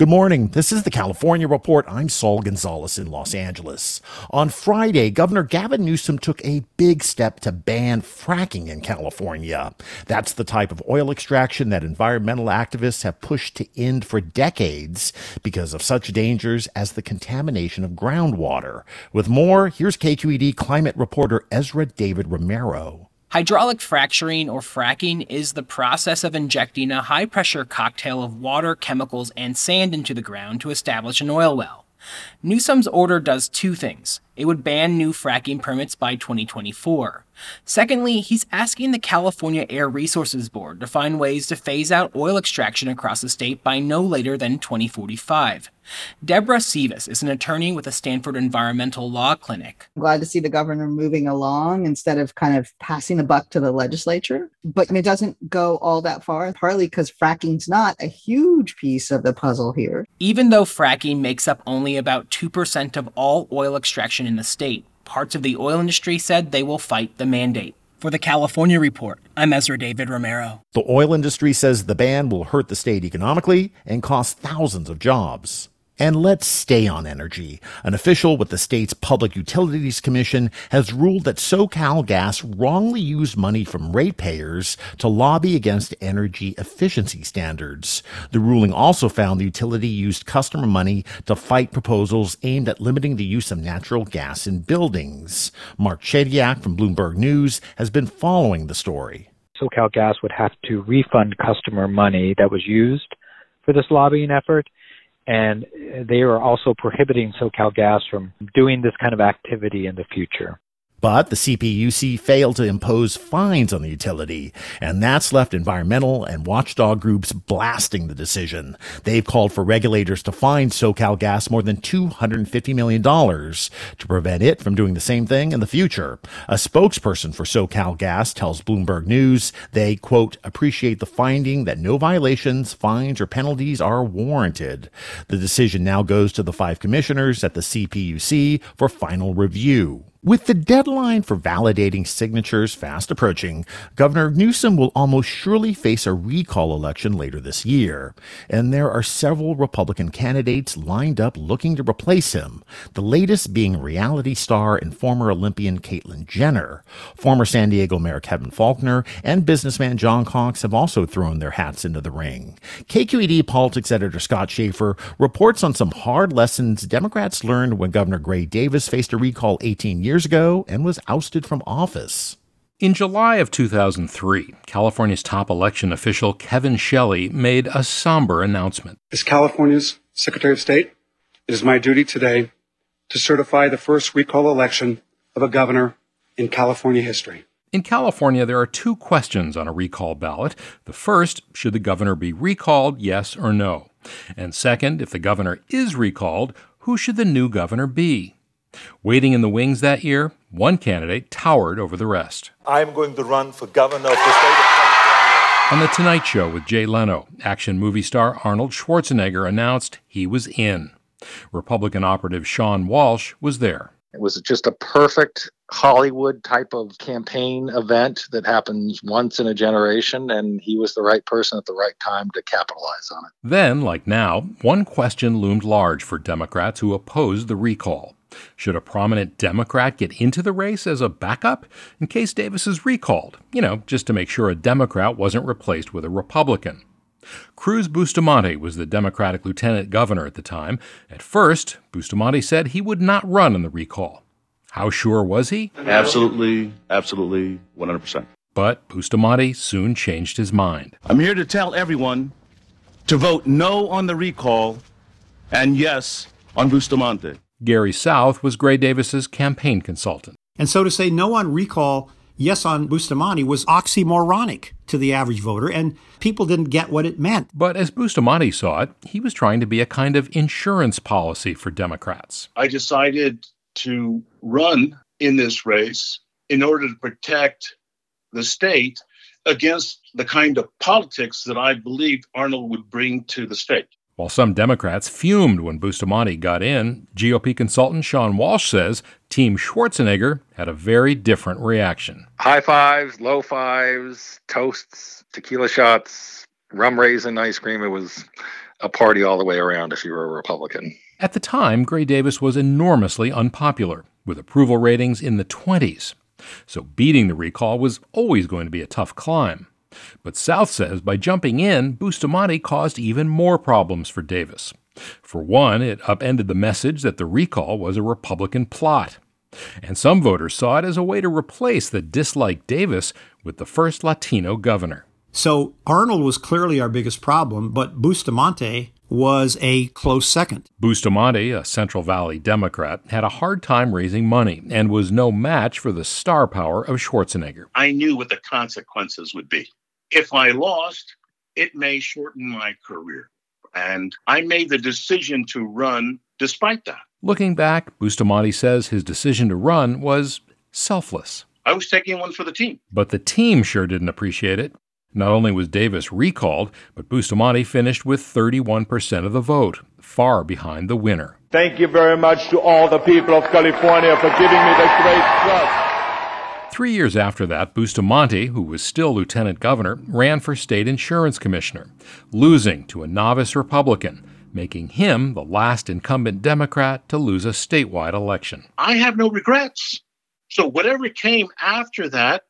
Good morning. This is the California Report. I'm Saul Gonzalez in Los Angeles. On Friday, Governor Gavin Newsom took a big step to ban fracking in California. That's the type of oil extraction that environmental activists have pushed to end for decades because of such dangers as the contamination of groundwater. With more, here's KQED climate reporter Ezra David Romero. Hydraulic fracturing or fracking is the process of injecting a high pressure cocktail of water, chemicals, and sand into the ground to establish an oil well. Newsom's order does two things. It would ban new fracking permits by 2024. Secondly, he's asking the California Air Resources Board to find ways to phase out oil extraction across the state by no later than 2045. Deborah Sivas is an attorney with the Stanford Environmental Law Clinic. I'm glad to see the governor moving along instead of kind of passing the buck to the legislature. But it doesn't go all that far, partly because fracking's not a huge piece of the puzzle here. Even though fracking makes up only about 2% of all oil extraction in the state, parts of the oil industry said they will fight the mandate. For the California Report, I'm Ezra David Romero. The oil industry says the ban will hurt the state economically and cost thousands of jobs. And let's stay on energy. An official with the state's Public Utilities Commission has ruled that SoCal Gas wrongly used money from ratepayers to lobby against energy efficiency standards. The ruling also found the utility used customer money to fight proposals aimed at limiting the use of natural gas in buildings. Mark Chediak from Bloomberg News has been following the story. SoCal Gas would have to refund customer money that was used for this lobbying effort and they are also prohibiting SoCal Gas from doing this kind of activity in the future. But the CPUC failed to impose fines on the utility, and that's left environmental and watchdog groups blasting the decision. They've called for regulators to fine SoCal Gas more than $250 million to prevent it from doing the same thing in the future. A spokesperson for SoCal Gas tells Bloomberg News they, quote, appreciate the finding that no violations, fines, or penalties are warranted. The decision now goes to the five commissioners at the CPUC for final review. With the deadline for validating signatures fast approaching, Governor Newsom will almost surely face a recall election later this year. And there are several Republican candidates lined up looking to replace him, the latest being reality star and former Olympian Caitlyn Jenner. Former San Diego Mayor Kevin Faulconer and businessman John Cox have also thrown their hats into the ring. KQED politics editor Scott Shafer reports on some hard lessons Democrats learned when Governor Gray Davis faced a recall 18 years years ago and was ousted from office. In July of 2003, California's top election official Kevin Shelley made a somber announcement. As California's Secretary of State, it is my duty today to certify the first recall election of a governor in California history. In California, there are two questions on a recall ballot. The first, should the governor be recalled, yes or no? And second, if the governor is recalled, who should the new governor be? Waiting in the wings that year, one candidate towered over the rest. I'm going to run for governor of the state of California. On The Tonight Show with Jay Leno, action movie star Arnold Schwarzenegger announced he was in. Republican operative Sean Walsh was there. It was just a perfect Hollywood type of campaign event that happens once in a generation, and he was the right person at the right time to capitalize on it. Then, like now, one question loomed large for Democrats who opposed the recall. Should a prominent Democrat get into the race as a backup in case Davis is recalled? You know, just to make sure a Democrat wasn't replaced with a Republican. Cruz Bustamante was the Democratic lieutenant governor at the time. At first, Bustamante said he would not run in the recall. How sure was he? Absolutely, absolutely, 100%. But Bustamante soon changed his mind. I'm here to tell everyone to vote no on the recall and yes on Bustamante. Garry South was Gray Davis's campaign consultant. And so to say no on recall yes on Bustamante was oxymoronic to the average voter, and people didn't get what it meant. But as Bustamante saw it, he was trying to be a kind of insurance policy for Democrats. I decided to run in this race in order to protect the state against the kind of politics that I believed Arnold would bring to the state. While some Democrats fumed when Bustamante got in, GOP consultant Sean Walsh says Team Schwarzenegger had a very different reaction. High fives, low fives, toasts, tequila shots, rum raisin ice cream. It was a party all the way around if you were a Republican. At the time, Gray Davis was enormously unpopular, with approval ratings in the 20s. So beating the recall was always going to be a tough climb. But South says by jumping in, Bustamante caused even more problems for Davis. For one, it upended the message that the recall was a Republican plot. And some voters saw it as a way to replace the disliked Davis with the first Latino governor. So Arnold was clearly our biggest problem, but Bustamante was a close second. Bustamante, a Central Valley Democrat, had a hard time raising money and was no match for the star power of Schwarzenegger. I knew what the consequences would be. If I lost, it may shorten my career. And I made the decision to run despite that. Looking back, Bustamante says his decision to run was selfless. I was taking one for the team. But the team sure didn't appreciate it. Not only was Davis recalled, but Bustamante finished with 31% of the vote, far behind the winner. Thank you very much to all the people of California for giving me the great trust. Three years after that, Bustamante, who was still lieutenant governor, ran for state insurance commissioner, losing to a novice Republican, making him the last incumbent Democrat to lose a statewide election. I have no regrets. So whatever came after that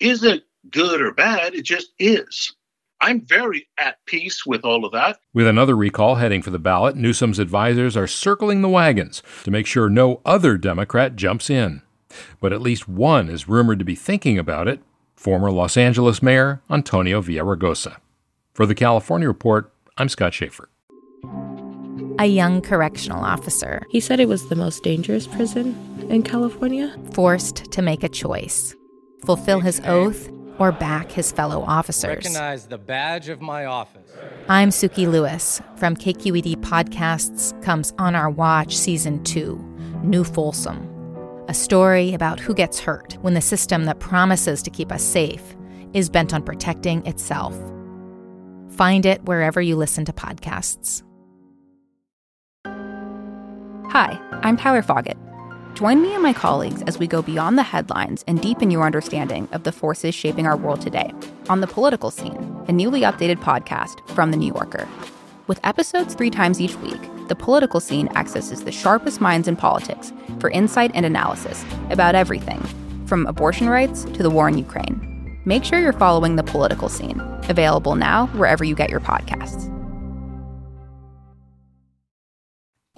isn't good or bad, it just is. I'm very at peace with all of that. With another recall heading for the ballot, Newsom's advisors are circling the wagons to make sure no other Democrat jumps in but at least one is rumored to be thinking about it former Los Angeles Mayor Antonio Villaraigosa. For the California Report, I'm Scott Shafer. A young correctional officer. He said it was the most dangerous prison in California. Forced to make a choice fulfill his oath or back his fellow officers. Recognize the badge of my office. I'm Sukey Lewis from KQED Podcasts comes On Our Watch Season 2, New Folsom a story about who gets hurt when the system that promises to keep us safe is bent on protecting itself. Find it wherever you listen to podcasts. Hi, I'm Tyler Foggett. Join me and my colleagues as we go beyond the headlines and deepen your understanding of the forces shaping our world today on The Political Scene, a newly updated podcast from The New Yorker. With episodes three times each week, the political scene accesses the sharpest minds in politics for insight and analysis about everything, from abortion rights to the war in Ukraine. Make sure you're following the political scene, available now wherever you get your podcasts.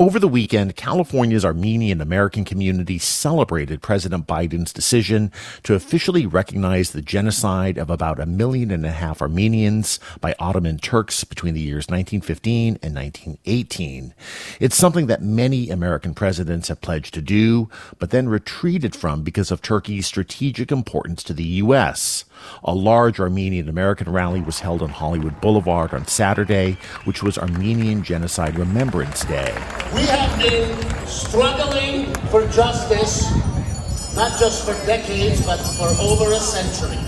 Over the weekend, California's Armenian American community celebrated President Biden's decision to officially recognize the genocide of about a million and a half Armenians by Ottoman Turks between the years 1915 and 1918. It's something that many American presidents have pledged to do, but then retreated from because of Turkey's strategic importance to the U.S. A large Armenian American rally was held on Hollywood Boulevard on Saturday, which was Armenian Genocide Remembrance Day. We have been struggling for justice, not just for decades, but for over a century.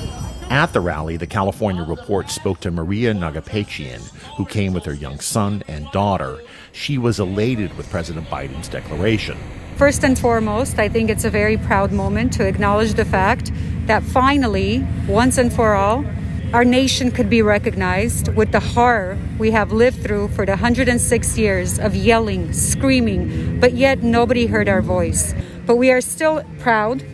At the rally, the California Report spoke to Maria Nagapechian, who came with her young son and daughter. She was elated with President Biden's declaration. First and foremost, I think it's a very proud moment to acknowledge the fact that finally, once and for all, our nation could be recognized with the horror we have lived through for the 106 years of yelling, screaming, but yet nobody heard our voice. But we are still proud,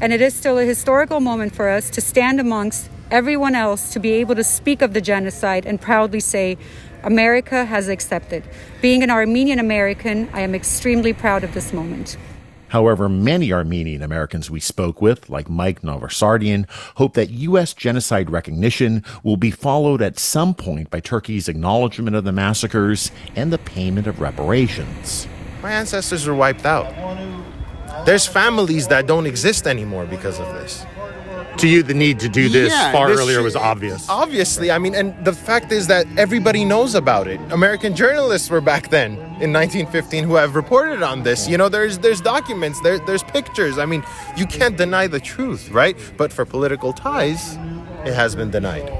and it is still a historical moment for us to stand amongst everyone else to be able to speak of the genocide and proudly say, America has accepted. Being an Armenian American, I am extremely proud of this moment. However, many Armenian Americans we spoke with, like Mike Novosardian, hope that U.S. genocide recognition will be followed at some point by Turkey's acknowledgement of the massacres and the payment of reparations. My ancestors were wiped out. There's families that don't exist anymore because of this. To you, the need to do this Yeah, far this earlier should- was obvious. Obviously, I mean, and the fact is that everybody knows about it. American journalists were back then in 1915 who have reported on this. You know, there's there's documents, there, there's pictures. I mean, you can't deny the truth, right? But for political ties, it has been denied.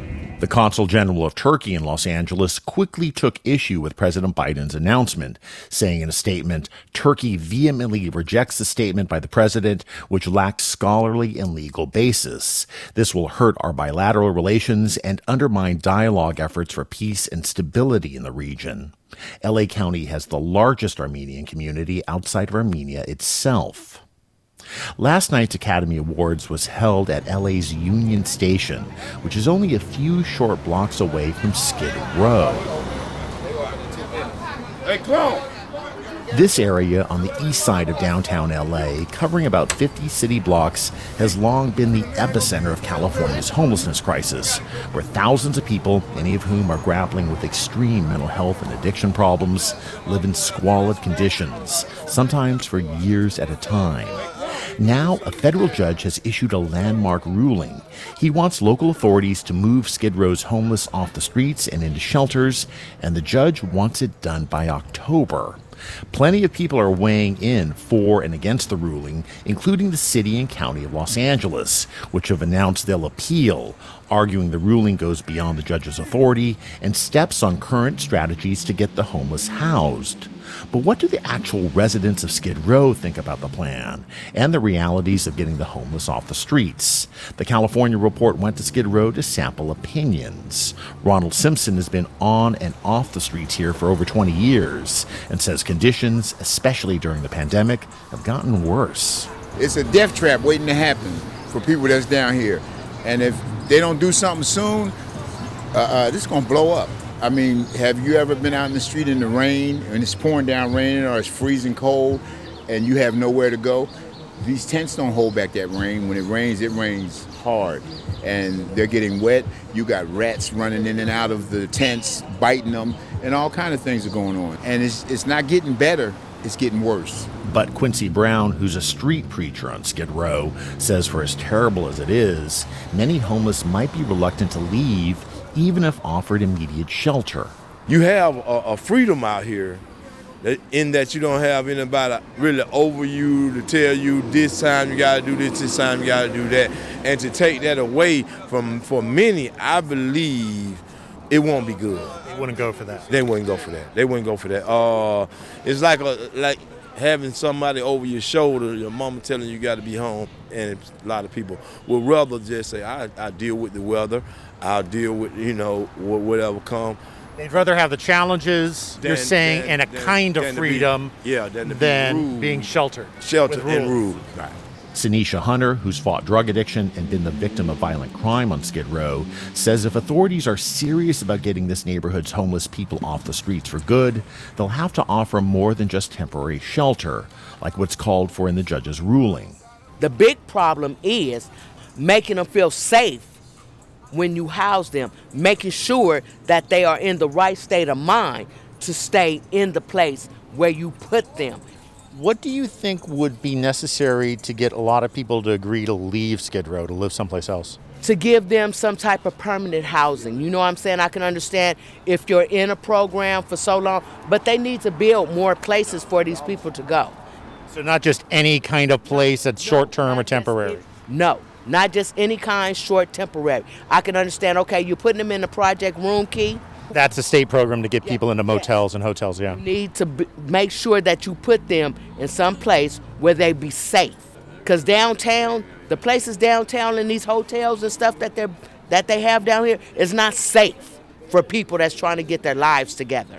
The Consul General of Turkey in Los Angeles quickly took issue with President Biden's announcement, saying in a statement, Turkey vehemently rejects the statement by the president, which lacks scholarly and legal basis. This will hurt our bilateral relations and undermine dialogue efforts for peace and stability in the region. LA County has the largest Armenian community outside of Armenia itself. Last night's Academy Awards was held at LA's Union Station, which is only a few short blocks away from Skid Row. Hey, clone. This area on the east side of downtown LA, covering about 50 city blocks, has long been the epicenter of California's homelessness crisis, where thousands of people, many of whom are grappling with extreme mental health and addiction problems, live in squalid conditions, sometimes for years at a time. Now, a federal judge has issued a landmark ruling. He wants local authorities to move Skid Row's homeless off the streets and into shelters, and the judge wants it done by October. Plenty of people are weighing in for and against the ruling, including the city and county of Los Angeles, which have announced they'll appeal, arguing the ruling goes beyond the judge's authority and steps on current strategies to get the homeless housed. But what do the actual residents of Skid Row think about the plan and the realities of getting the homeless off the streets? The California report went to Skid Row to sample opinions. Ronald Simpson has been on and off the streets here for over 20 years and says conditions, especially during the pandemic, have gotten worse. It's a death trap waiting to happen for people that's down here. And if they don't do something soon, uh, uh, this is going to blow up. I mean, have you ever been out in the street in the rain and it's pouring down raining or it's freezing cold and you have nowhere to go? These tents don't hold back that rain. When it rains, it rains hard and they're getting wet. You got rats running in and out of the tents, biting them, and all kind of things are going on. And it's, it's not getting better, it's getting worse. But Quincy Brown, who's a street preacher on Skid Row, says for as terrible as it is, many homeless might be reluctant to leave even if offered immediate shelter. You have a, a freedom out here that- in that you don't have anybody really over you to tell you this time you got to do this, this time you got to do that, and to take that away from for many, I believe it won't be good. They wouldn't go for that. They wouldn't go for that. They wouldn't go for that. Uh, it's like a, like having somebody over your shoulder, your mama telling you you got to be home, and a lot of people would rather just say, "I, I deal with the weather, I'll deal with you know whatever come." They'd rather have the challenges, you're saying, than- and a than- kind of than to be- freedom yeah, than to be than being sheltered. Sheltered and rules. ruled. Right. Sanisha Hunter, who's fought drug addiction and been the victim of violent crime on Skid Row, says if authorities are serious about getting this neighborhood's homeless people off the streets for good, they'll have to offer more than just temporary shelter, like what's called for in the judge's ruling. The big problem is making them feel safe when you house them, making sure that they are in the right state of mind to stay in the place where you put them. What do you think would be necessary to get a lot of people to agree to leave Skid Row to live someplace else? To give them some type of permanent housing. You know what I'm saying? I can understand if you're in a program for so long, but they need to build more places for these people to go. So, not just any kind of place that's short term or temporary. No, not just any kind, short, temporary. I can understand, okay, you're putting them in the Project Roomkey. That's a state program to get people into motels and hotels, yeah. You need to b- make sure that you put them in some place where they be safe. Because downtown, the places downtown in these hotels and stuff that, they're, that they have down here is not safe for people that's trying to get their lives together.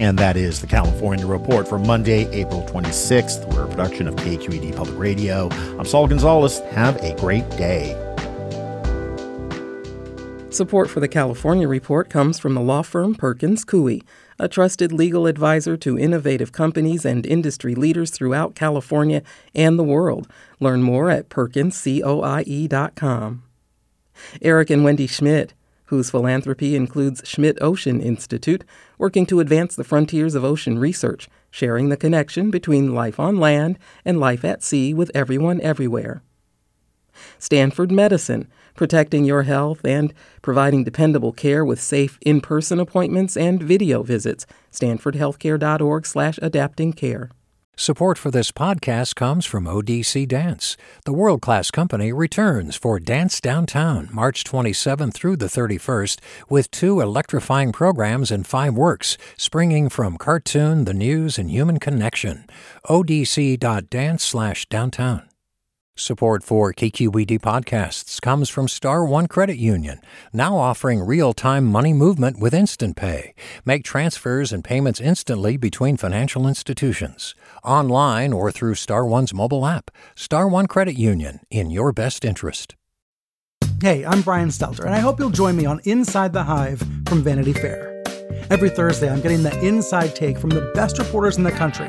And that is the California Report for Monday, April 26th. We're a production of KQED Public Radio. I'm Saul Gonzalez. Have a great day. Support for the California Report comes from the law firm Perkins Coie, a trusted legal advisor to innovative companies and industry leaders throughout California and the world. Learn more at perkinscoie.com. Eric and Wendy Schmidt. Whose philanthropy includes Schmidt Ocean Institute, working to advance the frontiers of ocean research, sharing the connection between life on land and life at sea with everyone everywhere. Stanford Medicine, protecting your health and providing dependable care with safe in-person appointments and video visits. stanfordhealthcare.org slash adapting care. Support for this podcast comes from ODC Dance. The world class company returns for Dance Downtown March 27th through the 31st with two electrifying programs and five works, springing from cartoon, the news, and human connection. odc.dance slash downtown. Support for KQED podcasts comes from Star One Credit Union, now offering real-time money movement with Instant Pay. Make transfers and payments instantly between financial institutions, online or through Star One's mobile app. Star One Credit Union, in your best interest. Hey, I'm Brian Stelter, and I hope you'll join me on Inside the Hive from Vanity Fair. Every Thursday, I'm getting the inside take from the best reporters in the country